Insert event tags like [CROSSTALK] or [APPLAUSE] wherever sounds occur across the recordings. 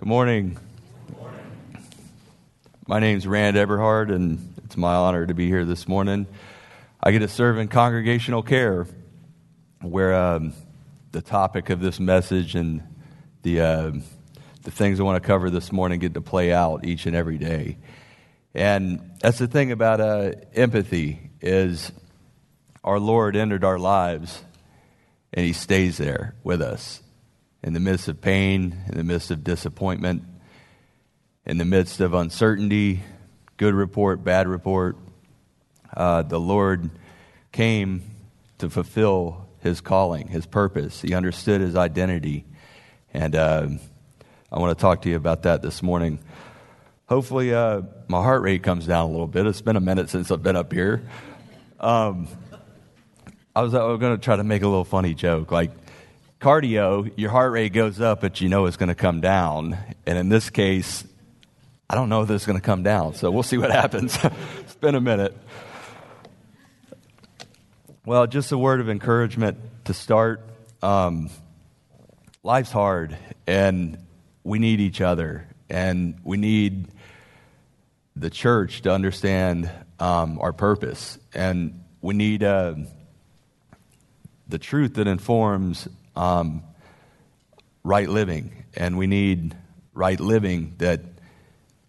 Good morning. My name's Rand Eberhard, and it's my honor to be here this morning. I get to serve in congregational care, where um, the topic of this message and the uh, the things I want to cover this morning get to play out each and every day. And that's the thing about uh, empathy is our Lord entered our lives, and He stays there with us in the midst of pain, in the midst of disappointment, in the midst of uncertainty, good report, bad report. Uh, the Lord came to fulfill his calling, his purpose. He understood his identity. And uh, I want to talk to you about that this morning. Hopefully, uh, my heart rate comes down a little bit. It's been a minute since I've been up here. Um, I was, was going to try to make a little funny joke. Like, cardio, your heart rate goes up, but you know it's going to come down. And in this case, I don't know if it's going to come down. So we'll see what [LAUGHS] happens. it's been a minute. Well, just a word of encouragement to start. Um, life's hard, and we need each other, and we need the church to understand um, our purpose, and we need uh, the truth that informs um, right living, and we need right living that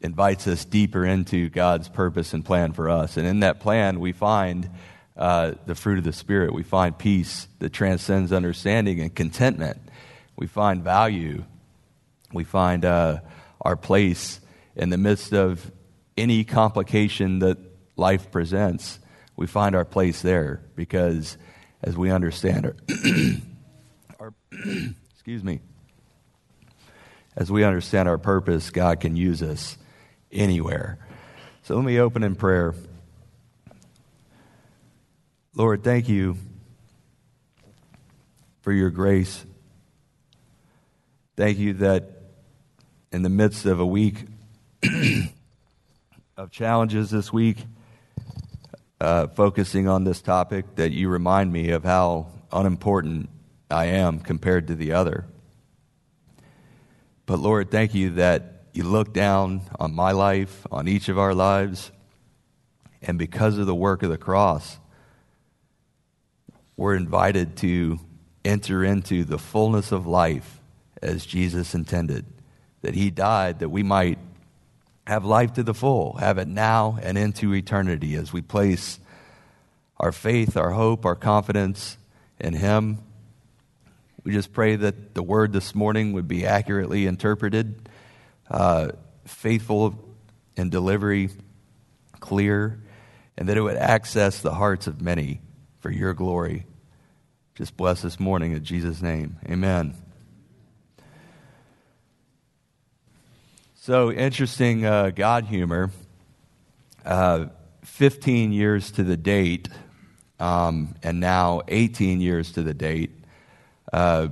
invites us deeper into God's purpose and plan for us. And in that plan, we find uh, the fruit of the Spirit. We find peace that transcends understanding and contentment. We find value. We find uh, our place in the midst of any complication that life presents. We find our place there because as we understand our, [CLEARS THROAT] [CLEARS THROAT] excuse me, as we understand our purpose, God can use us anywhere. So let me open in prayer. Lord, thank you for your grace. Thank you that in the midst of a week [CLEARS THROAT] of challenges this week, uh, focusing on this topic, that you remind me of how unimportant I am compared to the other. But Lord, thank you that you look down on my life, on each of our lives, and because of the work of the cross, we're invited to enter into the fullness of life as Jesus intended. That he died that we might have life to the full, have it now and into eternity as we place our faith, our hope, our confidence in him we just pray that the word this morning would be accurately interpreted, uh, faithful in delivery, clear, and that it would access the hearts of many for your glory. Just bless this morning in Jesus' name. Amen. So, interesting uh, God humor. Uh, 15 years to the date, um, and now 18 years to the date uh,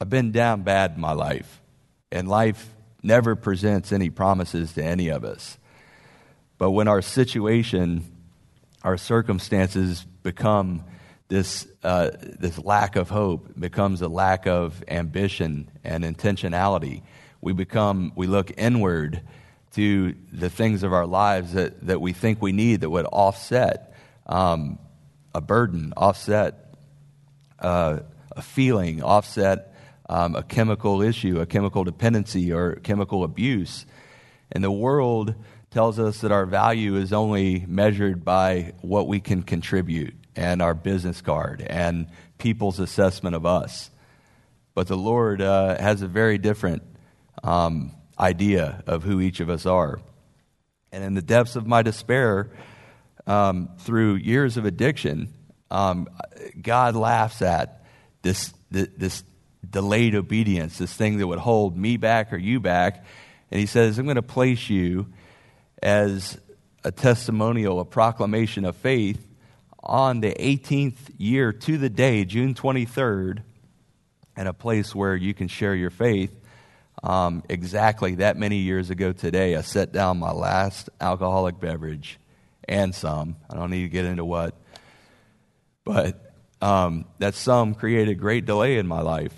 I've been down bad in my life, and life never presents any promises to any of us. But when our situation, our circumstances become this, uh, this lack of hope, becomes a lack of ambition and intentionality, we become, we look inward to the things of our lives that, that we think we need that would offset um, a burden, offset uh, a feeling, offset um, a chemical issue, a chemical dependency, or chemical abuse. And the world tells us that our value is only measured by what we can contribute and our business card and people's assessment of us. But the Lord uh, has a very different um, idea of who each of us are. And in the depths of my despair, um, through years of addiction, um, God laughs at this, this delayed obedience, this thing that would hold me back or you back. And he says, I'm going to place you as a testimonial, a proclamation of faith on the 18th year to the day, June 23rd, and a place where you can share your faith. Um, exactly that many years ago today, I set down my last alcoholic beverage and some. I don't need to get into what but um, that sum created great delay in my life.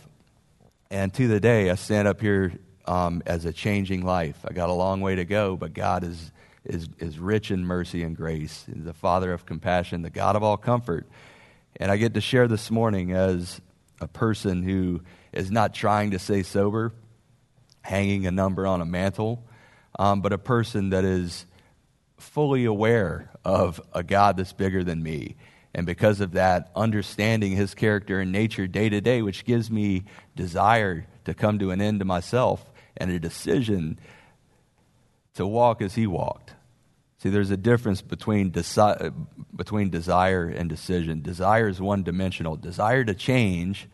And to the day, I stand up here um, as a changing life. I got a long way to go, but God is, is, is rich in mercy and grace. He's the Father of compassion, the God of all comfort. And I get to share this morning as a person who is not trying to stay sober, hanging a number on a mantle, um, but a person that is fully aware of a God that's bigger than me. And because of that, understanding his character and nature day to day, which gives me desire to come to an end to myself and a decision to walk as he walked. See, there's a difference between, between desire and decision. Desire is one dimensional. Desire to change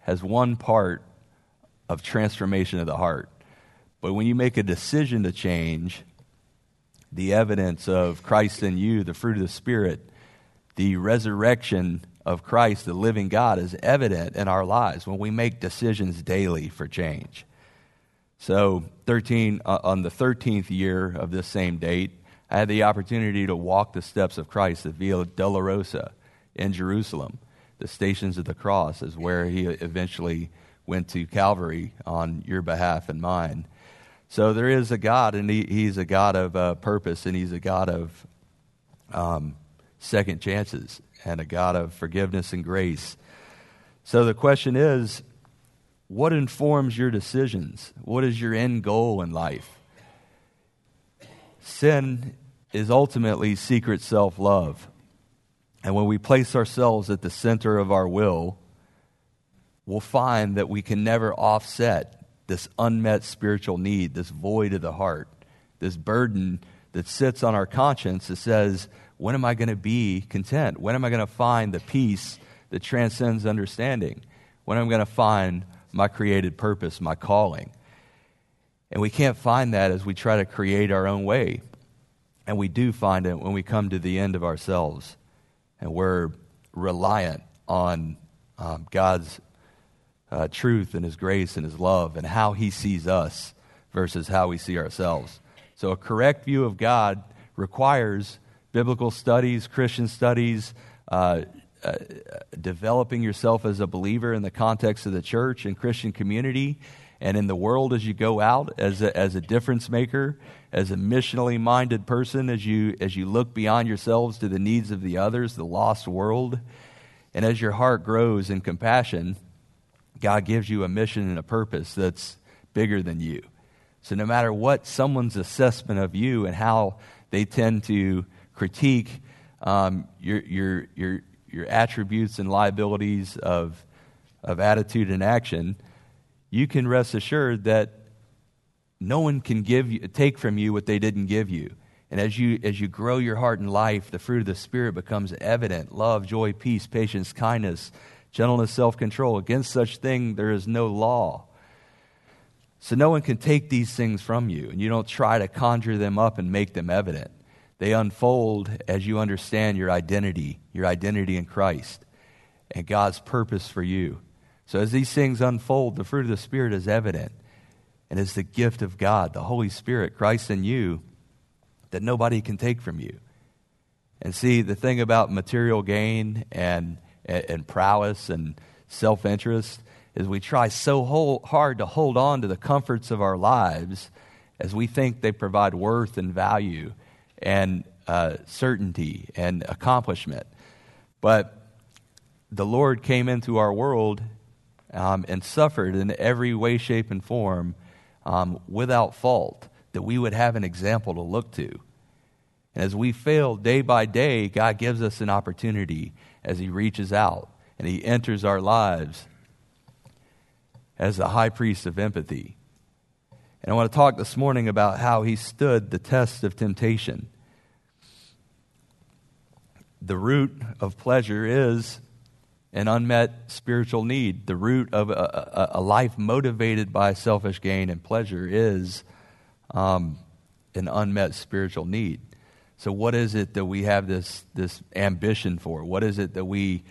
has one part of transformation of the heart. But when you make a decision to change, the evidence of Christ in you, the fruit of the Spirit, the resurrection of Christ, the living God, is evident in our lives when we make decisions daily for change. So, 13, uh, on the 13th year of this same date, I had the opportunity to walk the steps of Christ at Via Dolorosa in Jerusalem. The Stations of the Cross is where he eventually went to Calvary on your behalf and mine. So there is a God, and he, He's a God of uh, purpose, and He's a God of um, second chances, and a God of forgiveness and grace. So the question is what informs your decisions? What is your end goal in life? Sin is ultimately secret self love. And when we place ourselves at the center of our will, we'll find that we can never offset this unmet spiritual need, this void of the heart, this burden that sits on our conscience that says, When am I going to be content? When am I going to find the peace that transcends understanding? When am I going to find my created purpose, my calling? And we can't find that as we try to create our own way. And we do find it when we come to the end of ourselves and we're reliant on um, God's uh, truth and His grace and His love and how He sees us versus how we see ourselves. So, a correct view of God requires biblical studies, Christian studies, uh, uh, developing yourself as a believer in the context of the church and Christian community and in the world as you go out as a, as a difference maker, as a missionally minded person, as you, as you look beyond yourselves to the needs of the others, the lost world. And as your heart grows in compassion, God gives you a mission and a purpose that's bigger than you. So no matter what someone's assessment of you and how they tend to critique um, your, your, your, your attributes and liabilities of, of attitude and action, you can rest assured that no one can give you, take from you what they didn't give you. And as you, as you grow your heart in life, the fruit of the Spirit becomes evident love, joy, peace, patience, kindness, gentleness, self control. Against such thing, there is no law. So no one can take these things from you, and you don't try to conjure them up and make them evident. They unfold as you understand your identity, your identity in Christ, and God's purpose for you. So as these things unfold, the fruit of the Spirit is evident, and is the gift of God, the Holy Spirit, Christ in you, that nobody can take from you. And see, the thing about material gain and and, prowess and self interest is we try so whole, hard to hold on to the comforts of our lives as we think they provide worth and value and uh, certainty and accomplishment. But the Lord came into our world um, and suffered in every way, shape, and form um, without fault, that we would have an example to look to. And as we fail day by day, God gives us an opportunity as He reaches out and He enters our lives as the high priest of empathy. And I want to talk this morning about how He stood the test of temptation. The root of pleasure is an unmet spiritual need. The root of a, a, a life motivated by selfish gain and pleasure is um, an unmet spiritual need. So, what is it that we have this, this ambition for? What is it that we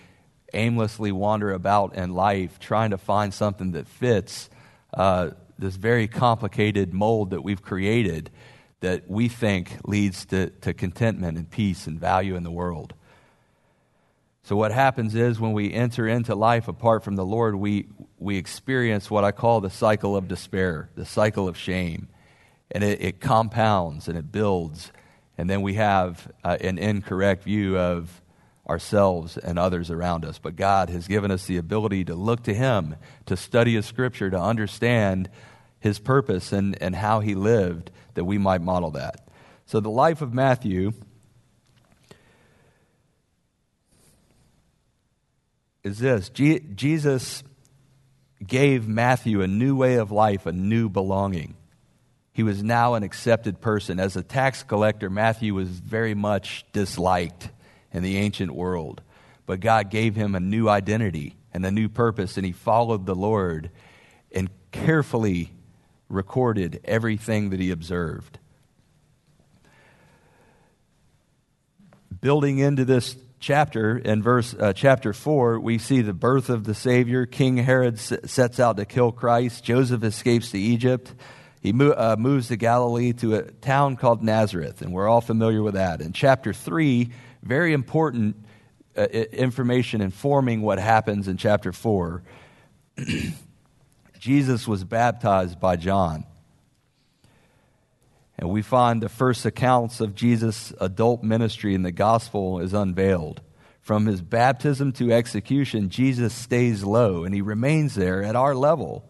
aimlessly wander about in life trying to find something that fits uh, this very complicated mold that we've created that we think leads to, to contentment and peace and value in the world? So, what happens is when we enter into life apart from the Lord, we, we experience what I call the cycle of despair, the cycle of shame. And it, it compounds and it builds. And then we have uh, an incorrect view of ourselves and others around us. But God has given us the ability to look to Him, to study His Scripture, to understand His purpose and, and how He lived, that we might model that. So, the life of Matthew is this Jesus gave Matthew a new way of life, a new belonging. He was now an accepted person. As a tax collector, Matthew was very much disliked in the ancient world. But God gave him a new identity and a new purpose, and he followed the Lord and carefully recorded everything that he observed. Building into this chapter, in verse uh, chapter 4, we see the birth of the Savior. King Herod s- sets out to kill Christ. Joseph escapes to Egypt. He mo- uh, moves to Galilee to a town called Nazareth, and we're all familiar with that. In chapter 3, very important uh, information informing what happens in chapter 4. [CLEARS THROAT] Jesus was baptized by John. And we find the first accounts of Jesus' adult ministry in the gospel is unveiled. From his baptism to execution, Jesus stays low and he remains there at our level,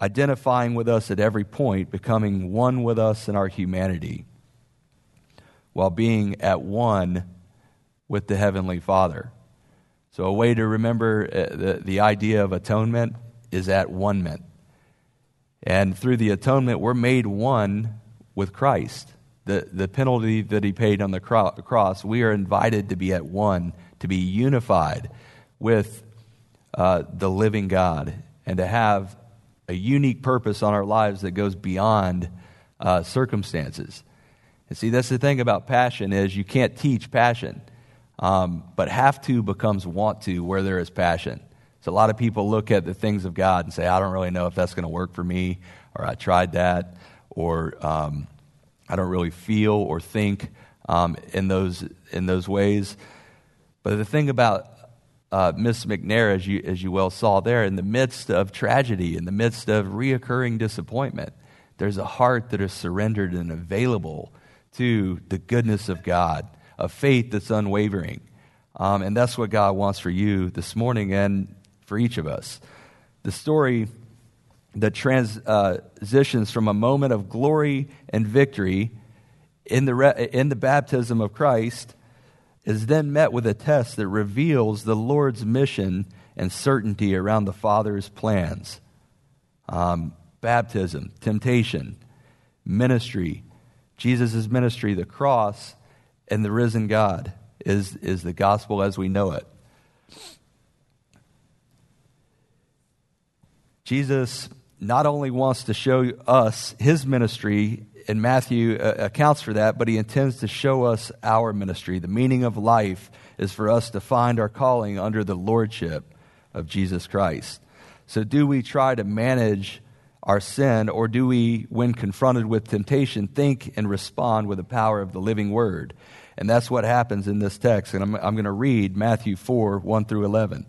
identifying with us at every point, becoming one with us in our humanity, while being at one with the Heavenly Father. So, a way to remember uh, the, the idea of atonement is at one. And through the atonement, we're made one with Christ. The, the penalty that he paid on the cross, we are invited to be at one, to be unified with uh, the living God, and to have a unique purpose on our lives that goes beyond uh, circumstances. And see, that's the thing about passion is you can't teach passion, um, but have to becomes want to where there is passion. So a lot of people look at the things of God and say, I don't really know if that's going to work for me, or I tried that, or um, I don't really feel or think um, in, those, in those ways. But the thing about uh, Miss McNair, as you, as you well saw there, in the midst of tragedy, in the midst of reoccurring disappointment, there's a heart that is surrendered and available to the goodness of God, a faith that's unwavering. Um, and that's what God wants for you this morning. And for each of us. The story that transitions from a moment of glory and victory in the, re- in the baptism of Christ is then met with a test that reveals the Lord's mission and certainty around the Father's plans. Um, baptism, temptation, ministry, Jesus' ministry, the cross, and the risen God is, is the gospel as we know it. Jesus not only wants to show us his ministry, and Matthew uh, accounts for that, but he intends to show us our ministry. The meaning of life is for us to find our calling under the lordship of Jesus Christ. So, do we try to manage our sin, or do we, when confronted with temptation, think and respond with the power of the living word? And that's what happens in this text. And I'm, I'm going to read Matthew 4 1 through 11.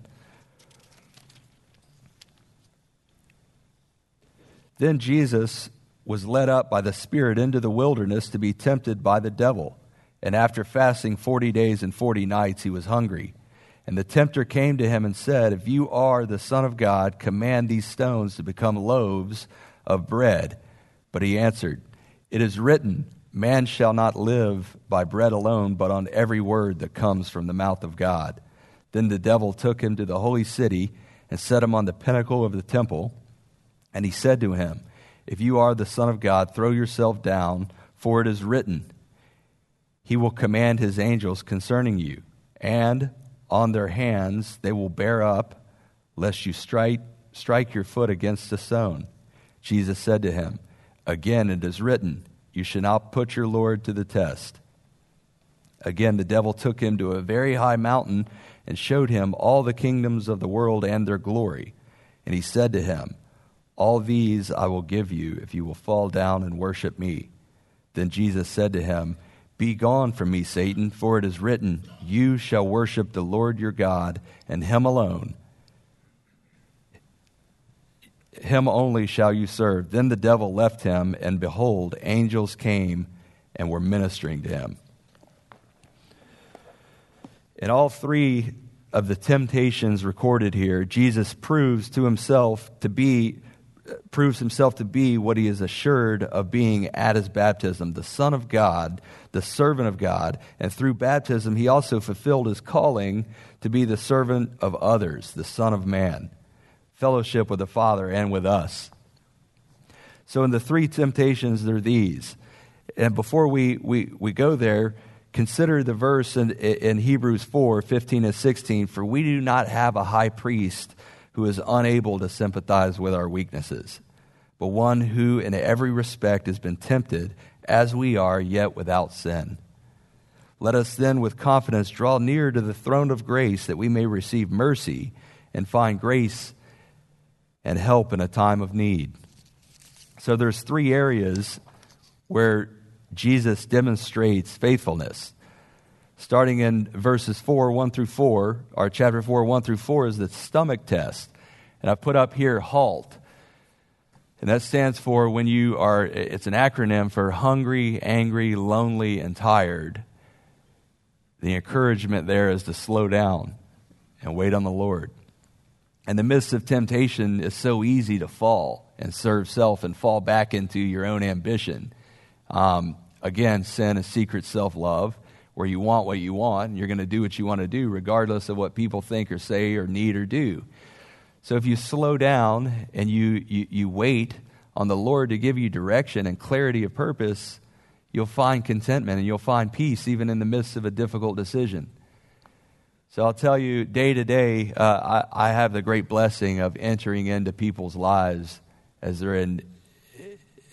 Then Jesus was led up by the Spirit into the wilderness to be tempted by the devil. And after fasting 40 days and 40 nights, he was hungry. And the tempter came to him and said, If you are the Son of God, command these stones to become loaves of bread. But he answered, It is written, Man shall not live by bread alone, but on every word that comes from the mouth of God. Then the devil took him to the holy city and set him on the pinnacle of the temple and he said to him, If you are the Son of God, throw yourself down, for it is written, He will command His angels concerning you, and on their hands they will bear up, lest you strike, strike your foot against a stone. Jesus said to him, Again it is written, You shall not put your Lord to the test. Again, the devil took him to a very high mountain and showed him all the kingdoms of the world and their glory. And he said to him, all these I will give you if you will fall down and worship me. Then Jesus said to him, Be gone from me, Satan, for it is written, You shall worship the Lord your God, and him alone him only shall you serve. Then the devil left him, and behold, angels came and were ministering to him. In all three of the temptations recorded here, Jesus proves to himself to be proves himself to be what he is assured of being at his baptism, the Son of God, the servant of God, and through baptism he also fulfilled his calling to be the servant of others, the Son of Man, fellowship with the Father and with us. So in the three temptations, there are these. And before we, we, we go there, Consider the verse in, in Hebrews 4 15 and 16. For we do not have a high priest who is unable to sympathize with our weaknesses, but one who in every respect has been tempted as we are, yet without sin. Let us then with confidence draw near to the throne of grace that we may receive mercy and find grace and help in a time of need. So there's three areas where Jesus demonstrates faithfulness. Starting in verses 4, 1 through 4, our chapter 4, 1 through 4 is the stomach test. And I've put up here HALT. And that stands for when you are, it's an acronym for hungry, angry, lonely, and tired. The encouragement there is to slow down and wait on the Lord. In the midst of temptation, it's so easy to fall and serve self and fall back into your own ambition. Um, again, sin is secret self love, where you want what you want, and you're going to do what you want to do, regardless of what people think or say or need or do. So if you slow down and you, you, you wait on the Lord to give you direction and clarity of purpose, you'll find contentment and you'll find peace even in the midst of a difficult decision. So I'll tell you, day to day, uh, I, I have the great blessing of entering into people's lives as they're in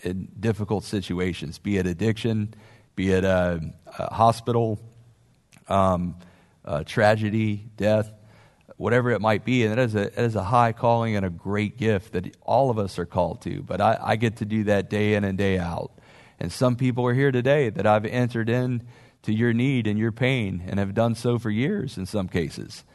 in difficult situations, be it addiction, be it a, a hospital, um, a tragedy, death, whatever it might be. And that is, a, it is a high calling and a great gift that all of us are called to. But I, I get to do that day in and day out. And some people are here today that I've entered in to your need and your pain and have done so for years in some cases.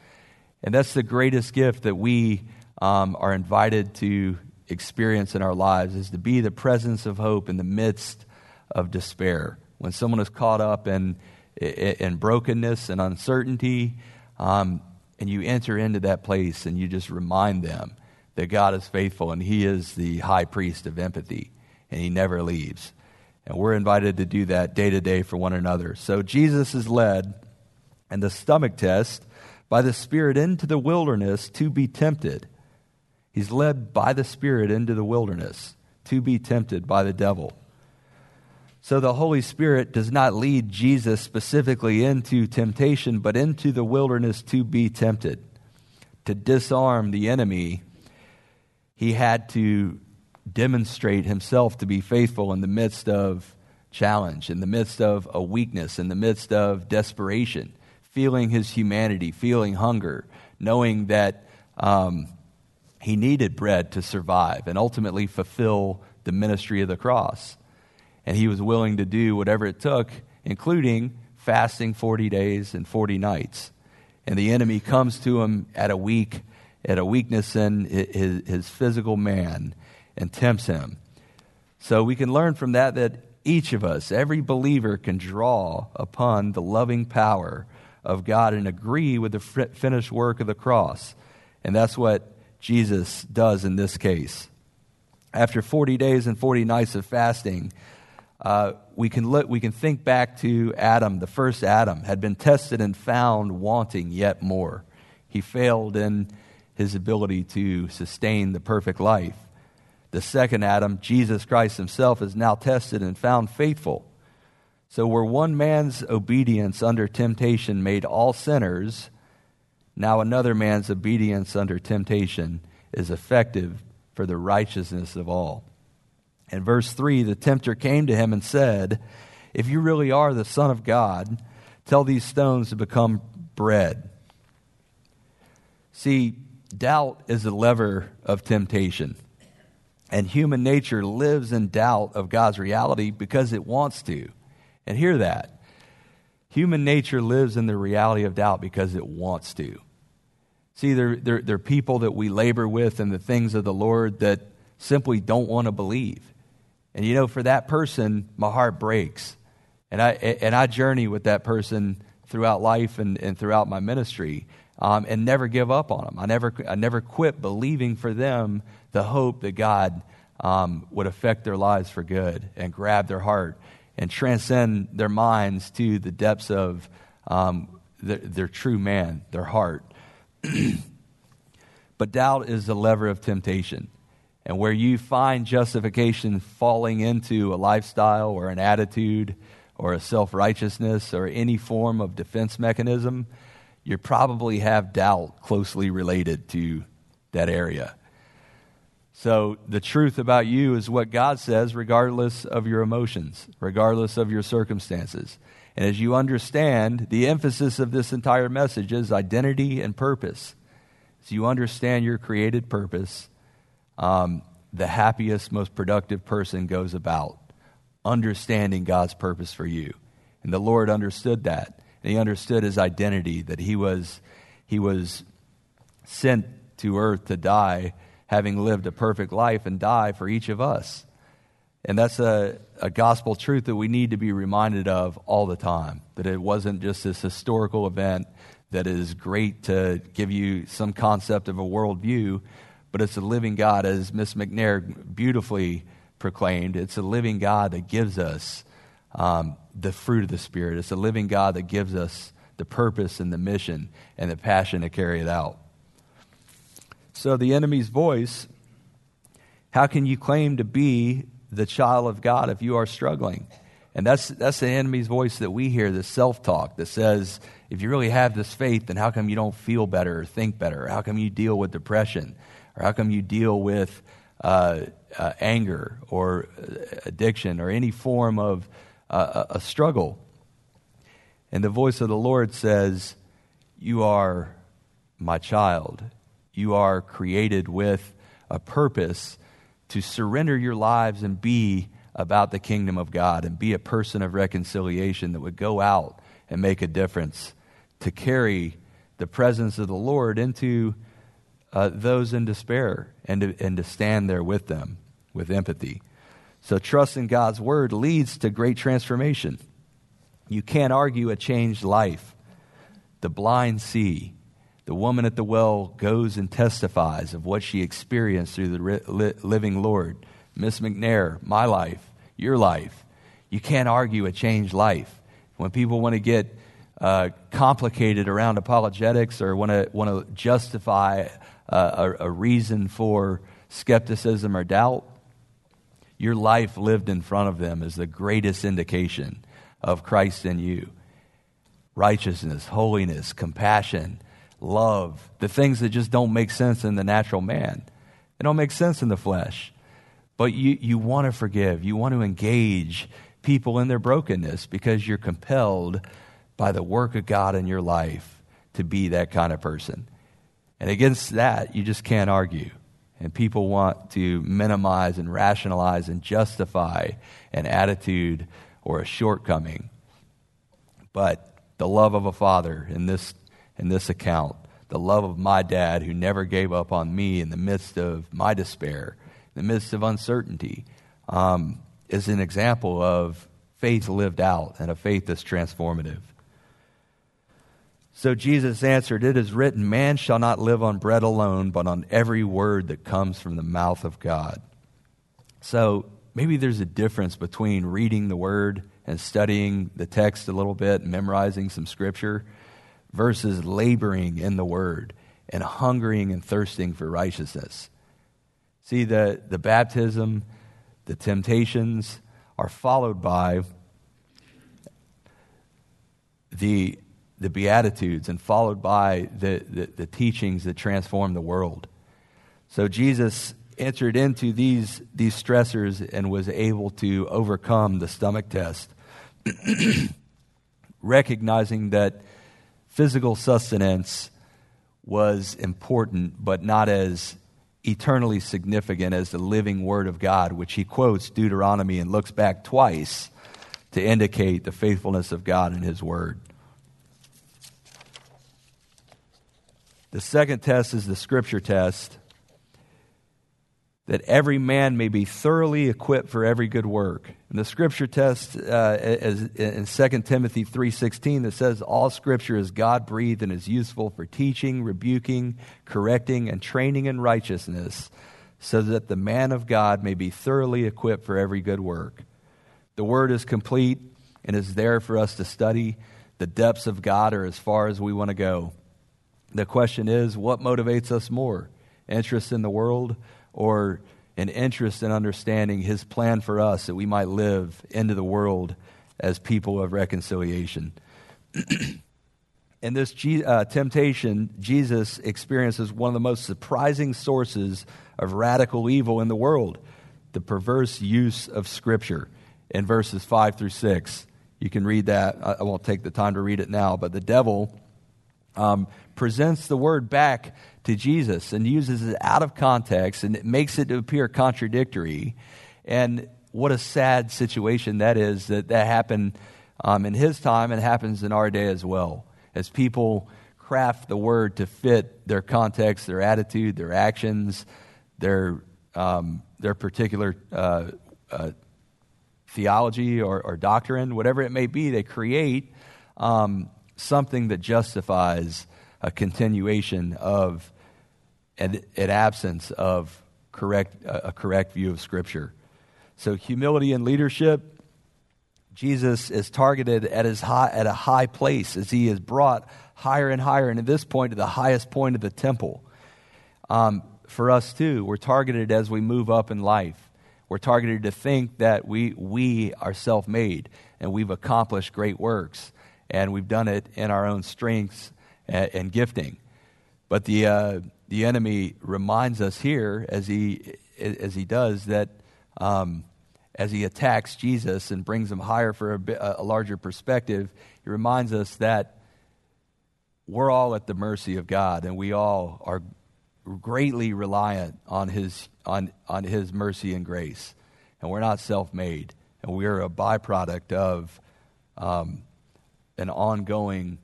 And that's the greatest gift that we um, are invited to experience in our lives is to be the presence of hope in the midst of despair. When someone is caught up in, in brokenness and uncertainty, um, and you enter into that place and you just remind them that God is faithful and He is the high priest of empathy and He never leaves. And we're invited to do that day to day for one another. So Jesus is led and the stomach test by the Spirit into the wilderness to be tempted. He's led by the Spirit into the wilderness to be tempted by the devil. So the Holy Spirit does not lead Jesus specifically into temptation, but into the wilderness to be tempted. To disarm the enemy, he had to demonstrate himself to be faithful in the midst of challenge, in the midst of a weakness, in the midst of desperation, feeling his humanity, feeling hunger, knowing that um, he needed bread to survive and ultimately fulfill the ministry of the cross. And he was willing to do whatever it took, including fasting 40 days and 40 nights. And the enemy comes to him at a weak, at a weakness in his, his physical man and tempts him. So we can learn from that that each of us, every believer, can draw upon the loving power of God and agree with the finished work of the cross. And that's what Jesus does in this case. After 40 days and 40 nights of fasting, uh, we, can look, we can think back to Adam. The first Adam had been tested and found wanting yet more. He failed in his ability to sustain the perfect life. The second Adam, Jesus Christ himself, is now tested and found faithful. So, where one man's obedience under temptation made all sinners, now another man's obedience under temptation is effective for the righteousness of all. In verse 3, the tempter came to him and said, If you really are the Son of God, tell these stones to become bread. See, doubt is a lever of temptation. And human nature lives in doubt of God's reality because it wants to. And hear that. Human nature lives in the reality of doubt because it wants to. See, there, there, there are people that we labor with in the things of the Lord that simply don't want to believe. And you know, for that person, my heart breaks. And I, and I journey with that person throughout life and, and throughout my ministry um, and never give up on them. I never, I never quit believing for them the hope that God um, would affect their lives for good and grab their heart and transcend their minds to the depths of um, their, their true man, their heart. [CLEARS THROAT] but doubt is the lever of temptation. And where you find justification falling into a lifestyle or an attitude or a self righteousness or any form of defense mechanism, you probably have doubt closely related to that area. So, the truth about you is what God says, regardless of your emotions, regardless of your circumstances. And as you understand, the emphasis of this entire message is identity and purpose. As you understand your created purpose, um, the happiest, most productive person goes about understanding God's purpose for you. And the Lord understood that. And he understood his identity, that he was, he was sent to earth to die, having lived a perfect life and die for each of us. And that's a, a gospel truth that we need to be reminded of all the time. That it wasn't just this historical event that is great to give you some concept of a worldview, but it's a living God, as Miss McNair beautifully proclaimed. It's a living God that gives us um, the fruit of the Spirit. It's a living God that gives us the purpose and the mission and the passion to carry it out. So, the enemy's voice how can you claim to be the child of God if you are struggling? And that's, that's the enemy's voice that we hear, the self talk that says, if you really have this faith, then how come you don't feel better or think better? How come you deal with depression? Or how come you deal with uh, uh, anger or addiction or any form of uh, a struggle? And the voice of the Lord says, You are my child. You are created with a purpose to surrender your lives and be about the kingdom of God and be a person of reconciliation that would go out and make a difference, to carry the presence of the Lord into uh, those in despair and to, and to stand there with them with empathy. So, trust in God's word leads to great transformation. You can't argue a changed life. The blind see. The woman at the well goes and testifies of what she experienced through the living Lord. Miss McNair, my life, your life. You can't argue a changed life. When people want to get uh, complicated around apologetics or want to want to justify uh, a, a reason for skepticism or doubt, your life lived in front of them is the greatest indication of Christ in you. Righteousness, holiness, compassion, love, the things that just don't make sense in the natural man. They don't make sense in the flesh. But you, you want to forgive. You want to engage people in their brokenness because you're compelled by the work of God in your life to be that kind of person. And against that, you just can't argue. And people want to minimize and rationalize and justify an attitude or a shortcoming. But the love of a father in this, in this account, the love of my dad who never gave up on me in the midst of my despair, in the midst of uncertainty, um, is an example of faith lived out and a faith that's transformative. So Jesus answered, It is written, Man shall not live on bread alone, but on every word that comes from the mouth of God. So maybe there's a difference between reading the word and studying the text a little bit, memorizing some scripture, versus laboring in the word and hungering and thirsting for righteousness. See, the, the baptism, the temptations are followed by the, the Beatitudes and followed by the, the, the teachings that transform the world. So Jesus entered into these, these stressors and was able to overcome the stomach test, [CLEARS THROAT] recognizing that physical sustenance was important, but not as eternally significant as the living Word of God, which he quotes Deuteronomy and looks back twice to indicate the faithfulness of God in His Word. The second test is the Scripture test. that every man may be thoroughly equipped for every good work. And the scripture test uh, is in 2 Timothy 3.16 that says, All scripture is God-breathed and is useful for teaching, rebuking, correcting, and training in righteousness, so that the man of God may be thoroughly equipped for every good work. The word is complete and is there for us to study. The depths of God are as far as we want to go. The question is, what motivates us more? Interest in the world or an interest in understanding his plan for us that we might live into the world as people of reconciliation. [CLEARS THROAT] in this uh, temptation, Jesus experiences one of the most surprising sources of radical evil in the world the perverse use of Scripture in verses 5 through 6. You can read that. I won't take the time to read it now, but the devil um, presents the word back to Jesus and uses it out of context and it makes it appear contradictory. And what a sad situation that is that that happened um, in his time and happens in our day as well. As people craft the word to fit their context, their attitude, their actions, their, um, their particular uh, uh, theology or, or, doctrine, whatever it may be, they create um, something that justifies a continuation of an, an absence of correct, a correct view of Scripture. So, humility and leadership, Jesus is targeted at, his high, at a high place as he is brought higher and higher, and at this point, to the highest point of the temple. Um, for us, too, we're targeted as we move up in life. We're targeted to think that we, we are self made and we've accomplished great works and we've done it in our own strengths and, and gifting. But the, uh, the enemy reminds us here, as he, as he does, that um, as he attacks Jesus and brings him higher for a, a larger perspective, he reminds us that we're all at the mercy of God and we all are greatly reliant on his, on, on his mercy and grace. And we're not self made. And we're a byproduct of um, an ongoing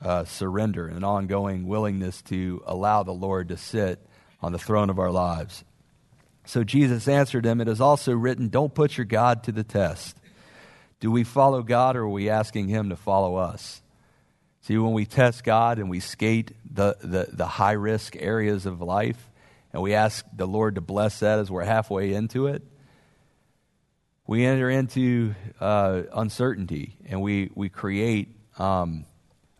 uh, surrender, an ongoing willingness to allow the Lord to sit on the throne of our lives. So Jesus answered him, It is also written, Don't put your God to the test. Do we follow God or are we asking Him to follow us? See, when we test God and we skate the, the, the high risk areas of life and we ask the Lord to bless that as we're halfway into it, we enter into uh, uncertainty and we, we create um,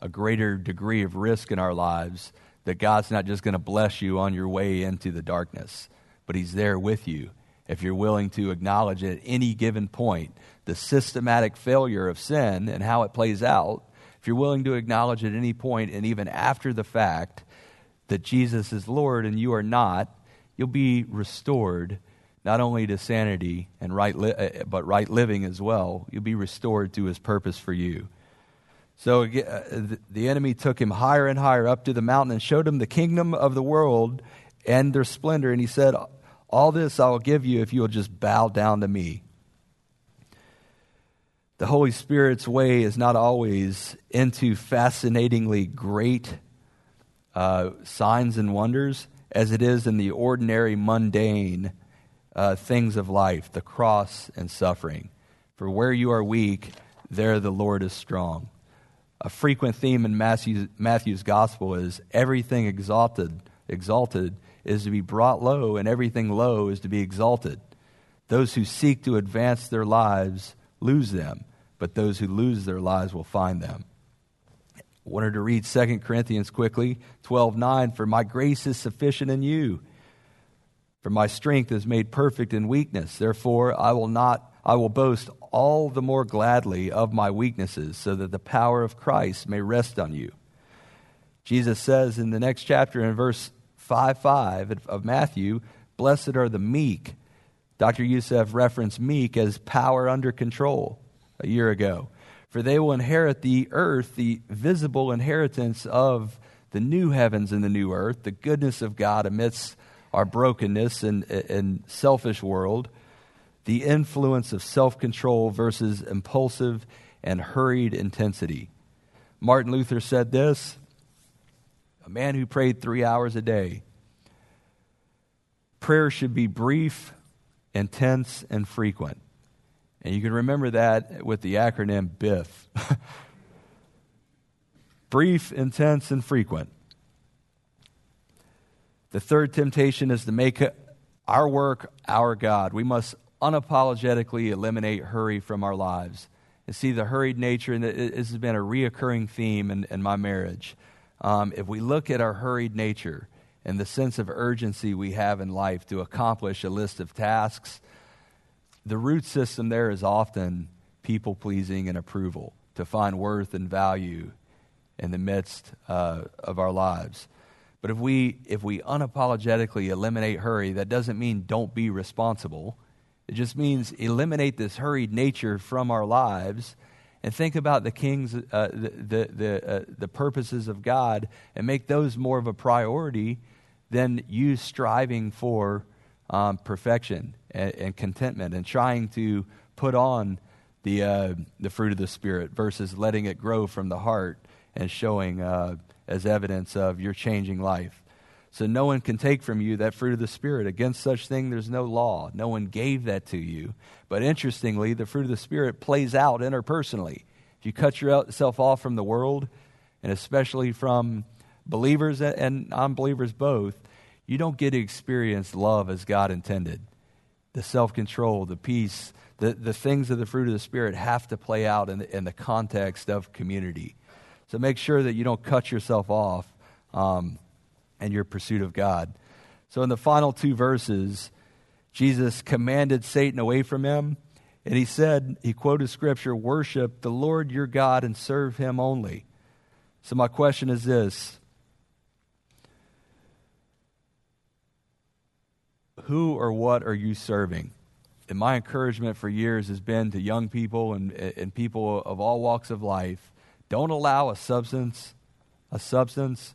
a greater degree of risk in our lives that God's not just going to bless you on your way into the darkness, but He's there with you if you're willing to acknowledge at any given point the systematic failure of sin and how it plays out. If you're willing to acknowledge at any point and even after the fact that Jesus is Lord and you are not, you'll be restored not only to sanity and right li- uh, but right living as well. You'll be restored to his purpose for you. So uh, the enemy took him higher and higher up to the mountain and showed him the kingdom of the world and their splendor. And he said, All this I will give you if you will just bow down to me. The Holy Spirit's way is not always into fascinatingly great uh, signs and wonders as it is in the ordinary, mundane uh, things of life, the cross and suffering. For where you are weak, there the Lord is strong. A frequent theme in Matthew's, Matthew's gospel is everything exalted, exalted is to be brought low, and everything low is to be exalted. Those who seek to advance their lives lose them, but those who lose their lives will find them. I wanted to read 2 Corinthians quickly, 12 9. For my grace is sufficient in you for my strength is made perfect in weakness. Therefore, I will not I will boast all the more gladly of my weaknesses, so that the power of Christ may rest on you. Jesus says in the next chapter in verse 5 5 of Matthew, Blessed are the meek. Dr. Youssef referenced meek as power under control a year ago. For they will inherit the earth, the visible inheritance of the new heavens and the new earth, the goodness of God amidst our brokenness and, and selfish world, the influence of self control versus impulsive and hurried intensity. Martin Luther said this a man who prayed three hours a day prayer should be brief, intense, and frequent. And you can remember that with the acronym BIF [LAUGHS] brief, intense, and frequent. The third temptation is to make our work our God. We must unapologetically eliminate hurry from our lives. And see the hurried nature, and this has been a reoccurring theme in, in my marriage. Um, if we look at our hurried nature and the sense of urgency we have in life to accomplish a list of tasks, the root system there is often people pleasing and approval, to find worth and value in the midst uh, of our lives. But if we, if we unapologetically eliminate hurry, that doesn't mean don't be responsible. It just means eliminate this hurried nature from our lives and think about the king's uh, the the the, uh, the, purposes of God and make those more of a priority than you striving for um, perfection and, and, contentment and trying to put on the uh, the fruit of the spirit versus letting it grow from the heart and showing uh, as evidence of your changing life. So no one can take from you that fruit of the Spirit. Against such thing, there's no law. No one gave that to you. But interestingly, the fruit of the Spirit plays out interpersonally. If you cut yourself off from the world, and especially from believers and unbelievers both, you don't get to experience love as God intended. The self control, the peace, the, the things of the fruit of the Spirit have to play out in the, in the context of community. So make sure that you don't cut yourself off. Um, and your pursuit of God. So, in the final two verses, Jesus commanded Satan away from him, and he said, he quoted scripture, worship the Lord your God and serve him only. So, my question is this Who or what are you serving? And my encouragement for years has been to young people and, and people of all walks of life don't allow a substance, a substance,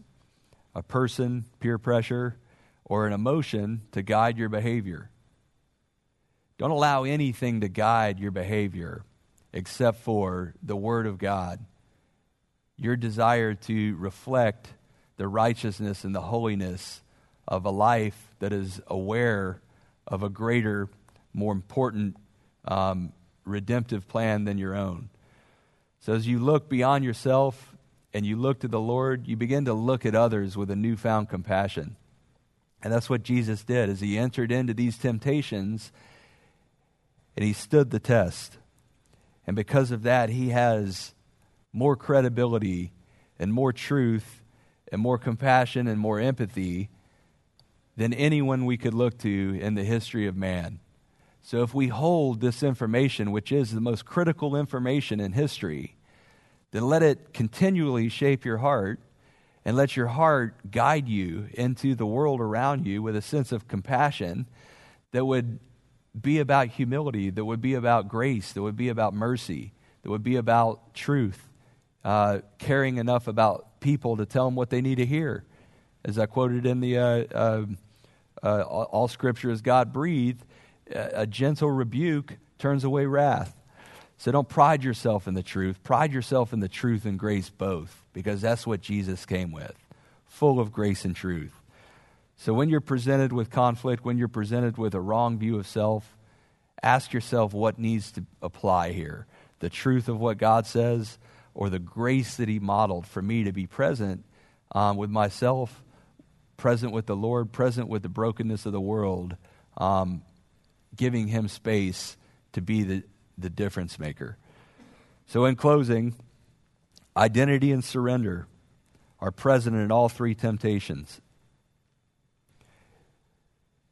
a person, peer pressure, or an emotion to guide your behavior. Don't allow anything to guide your behavior except for the Word of God. Your desire to reflect the righteousness and the holiness of a life that is aware of a greater, more important, um, redemptive plan than your own. So as you look beyond yourself and you look to the Lord, you begin to look at others with a newfound compassion. And that's what Jesus did as he entered into these temptations and he stood the test. And because of that, he has more credibility and more truth and more compassion and more empathy than anyone we could look to in the history of man. So if we hold this information, which is the most critical information in history, then let it continually shape your heart and let your heart guide you into the world around you with a sense of compassion that would be about humility, that would be about grace, that would be about mercy, that would be about truth, uh, caring enough about people to tell them what they need to hear. As I quoted in the uh, uh, uh All Scripture is God breathed, a gentle rebuke turns away wrath. So don't pride yourself in the truth. Pride yourself in the truth and grace both, because that's what Jesus came with full of grace and truth. So when you're presented with conflict, when you're presented with a wrong view of self, ask yourself what needs to apply here the truth of what God says or the grace that He modeled for me to be present um, with myself, present with the Lord, present with the brokenness of the world, um, giving Him space to be the, the difference maker. So, in closing, identity and surrender are present in all three temptations.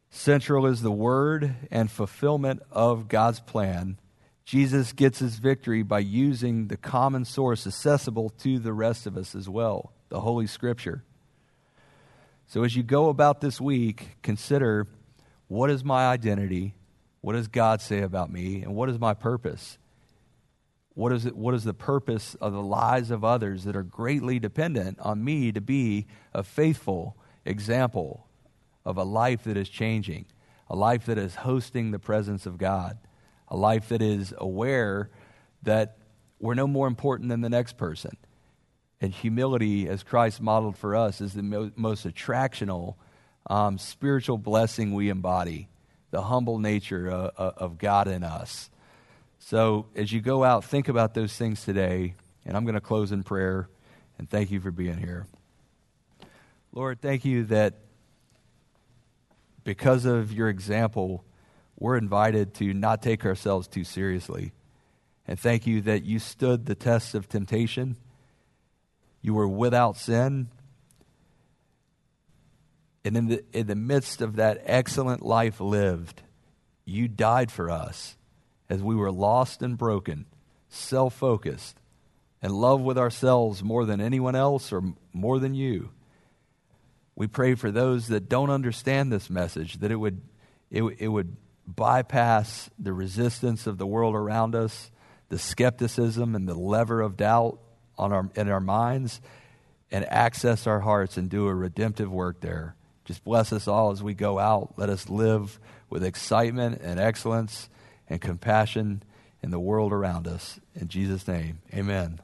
Central is the word and fulfillment of God's plan. Jesus gets his victory by using the common source accessible to the rest of us as well, the Holy Scripture. So, as you go about this week, consider what is my identity? What does God say about me? And what is my purpose? What is, it, what is the purpose of the lives of others that are greatly dependent on me to be a faithful example of a life that is changing, a life that is hosting the presence of God, a life that is aware that we're no more important than the next person. And humility, as Christ modeled for us, is the mo- most attractional um, spiritual blessing we embody, the humble nature of, of God in us. So as you go out, think about those things today. And I'm going to close in prayer. And thank you for being here. Lord, thank you that because of your example, we're invited to not take ourselves too seriously. And thank you that you stood the test of temptation. You were without sin. And in the, in the midst of that excellent life lived, you died for us as we were lost and broken, self focused, and love with ourselves more than anyone else or more than you. We pray for those that don't understand this message, that it would, it, it would bypass the resistance of the world around us, the skepticism and the lever of doubt on our, in our minds, and access our hearts and do a redemptive work there. Just bless us all as we go out. Let us live with excitement and excellence and compassion in the world around us. In Jesus' name, amen.